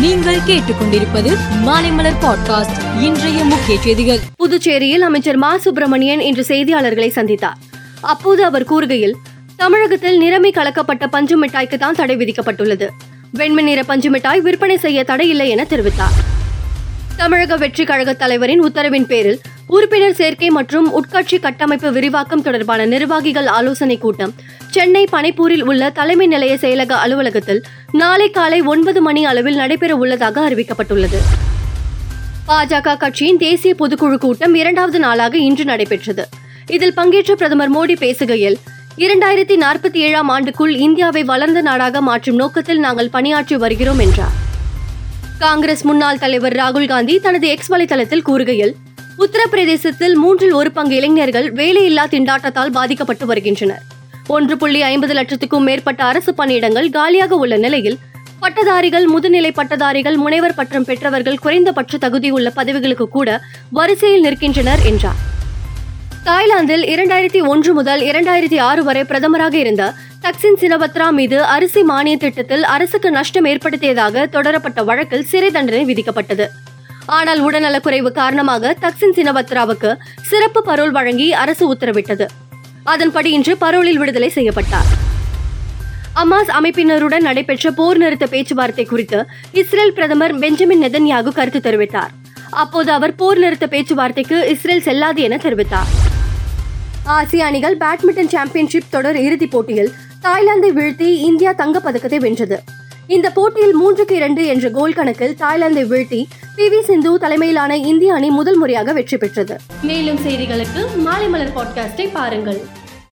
நீங்கள் கேட்டுக்கொண்டிருப்பது மாலைமலர் பாட்காஸ்ட் இன்றைய முக்கிய செய்திகள். புதுச்சேரியில் அமைச்சர் மா. சுப்பிரமணியன் இன்று செய்தியாளர்களை சந்தித்தார். அப்போது அவர் கூறுகையில் தமிழகத்தில் நிறமி கலக்கப்பட்ட பஞ்சு மிட்டாய்க்கு தான் தடை விதிக்கப்பட்டுள்ளது. வெண்மை நிற பஞ்சு மிட்டாய் விற்பனை செய்ய தடை இல்லை என தெரிவித்தார். தமிழக வெற்றி கழக தலைவரின் உத்தரவின் பேரில் உறுப்பினர் சேர்க்கை மற்றும் உட்கட்சி கட்டமைப்பு விரிவாக்கம் தொடர்பான நிர்வாகிகள் ஆலோசனை கூட்டம். சென்னை பனைப்பூரில் உள்ள தலைமை நிலைய செயலக அலுவலகத்தில் நாளை காலை ஒன்பது மணி அளவில் நடைபெற உள்ளதாக அறிவிக்கப்பட்டுள்ளது. பாஜக கட்சியின் தேசிய பொதுக்குழு கூட்டம் இரண்டாவது நாளாக இன்று நடைபெற்றது. இதில் பங்கேற்ற பிரதமர் மோடி பேசுகையில் இரண்டாயிரத்தி நாற்பத்தி ஏழாம் ஆண்டுக்குள் இந்தியாவை வளர்ந்த நாடாக மாற்றும் நோக்கத்தில் நாங்கள் பணியாற்றி வருகிறோம் என்றார். காங்கிரஸ் முன்னாள் தலைவர் ராகுல் காந்தி தனது எக்ஸ் வலைதளத்தில் கூறுகையில் உத்தரப்பிரதேசத்தில் மூன்றில் ஒரு பங்கு இளைஞர்கள் வேலையில்லா திண்டாட்டத்தால் பாதிக்கப்பட்டு வருகின்றனர். ஒன்று புள்ளி ஐம்பது லட்சத்துக்கும் மேற்பட்ட அரசு பணியிடங்கள் காலியாக உள்ள நிலையில் பட்டதாரிகள் முதுநிலை பட்டதாரிகள் முனைவர் பட்டம் பெற்றவர்கள் குறைந்தபட்ச தகுதியுள்ள பதவிகளுக்கு கூட வரிசையில் நிற்கின்றனர் என்றார். தாய்லாந்தில் இரண்டாயிரத்தி ஒன்று முதல் இரண்டாயிரத்தி ஆறு வரை பிரதமராக இருந்த தக்சின் சினபத்ரா மீது அரிசி மானிய திட்டத்தில் அரசுக்கு நஷ்டம் ஏற்படுத்தியதாக தொடரப்பட்ட வழக்கில் சிறை தண்டனை விதிக்கப்பட்டது. ஆனால் உடல்நலக்குறைவு காரணமாக தக்சின் சினபத்ராவுக்கு சிறப்பு பரோல் வழங்கி அரசு உத்தரவிட்டது. அதன்படி இன்று பரோலில் விடுதலை செய்யப்பட்டார். அமாஸ் அமைப்பினருடன் நடைபெற்ற போர் நிறுத்த பேச்சுவார்த்தை குறித்து இஸ்ரேல் பிரதமர் பெஞ்சமின் நெதன்யாகு கருத்து தெரிவித்தார். அப்போது அவர் போர் நிறுத்த பேச்சுவார்த்தைக்கு இஸ்ரேல் செல்லாது என தெரிவித்தார். ஆசிய அணிகள் பேட்மிண்டன் சாம்பியன்ஷிப் தொடர் இறுதிப் போட்டியில் தாய்லாந்தை வீழ்த்தி இந்தியா தங்கப்பதக்கத்தை வென்றது. இந்த போட்டியில் மூன்றுக்கு இரண்டு என்ற கோல் கணக்கில் தாய்லாந்தை வீழ்த்தி பி வி சிந்து தலைமையிலான இந்திய அணி முதல் முறையாக வெற்றி பெற்றது. மேலும் செய்திகளுக்கு மாலை மலர் பாட்காஸ்டை பாருங்கள்.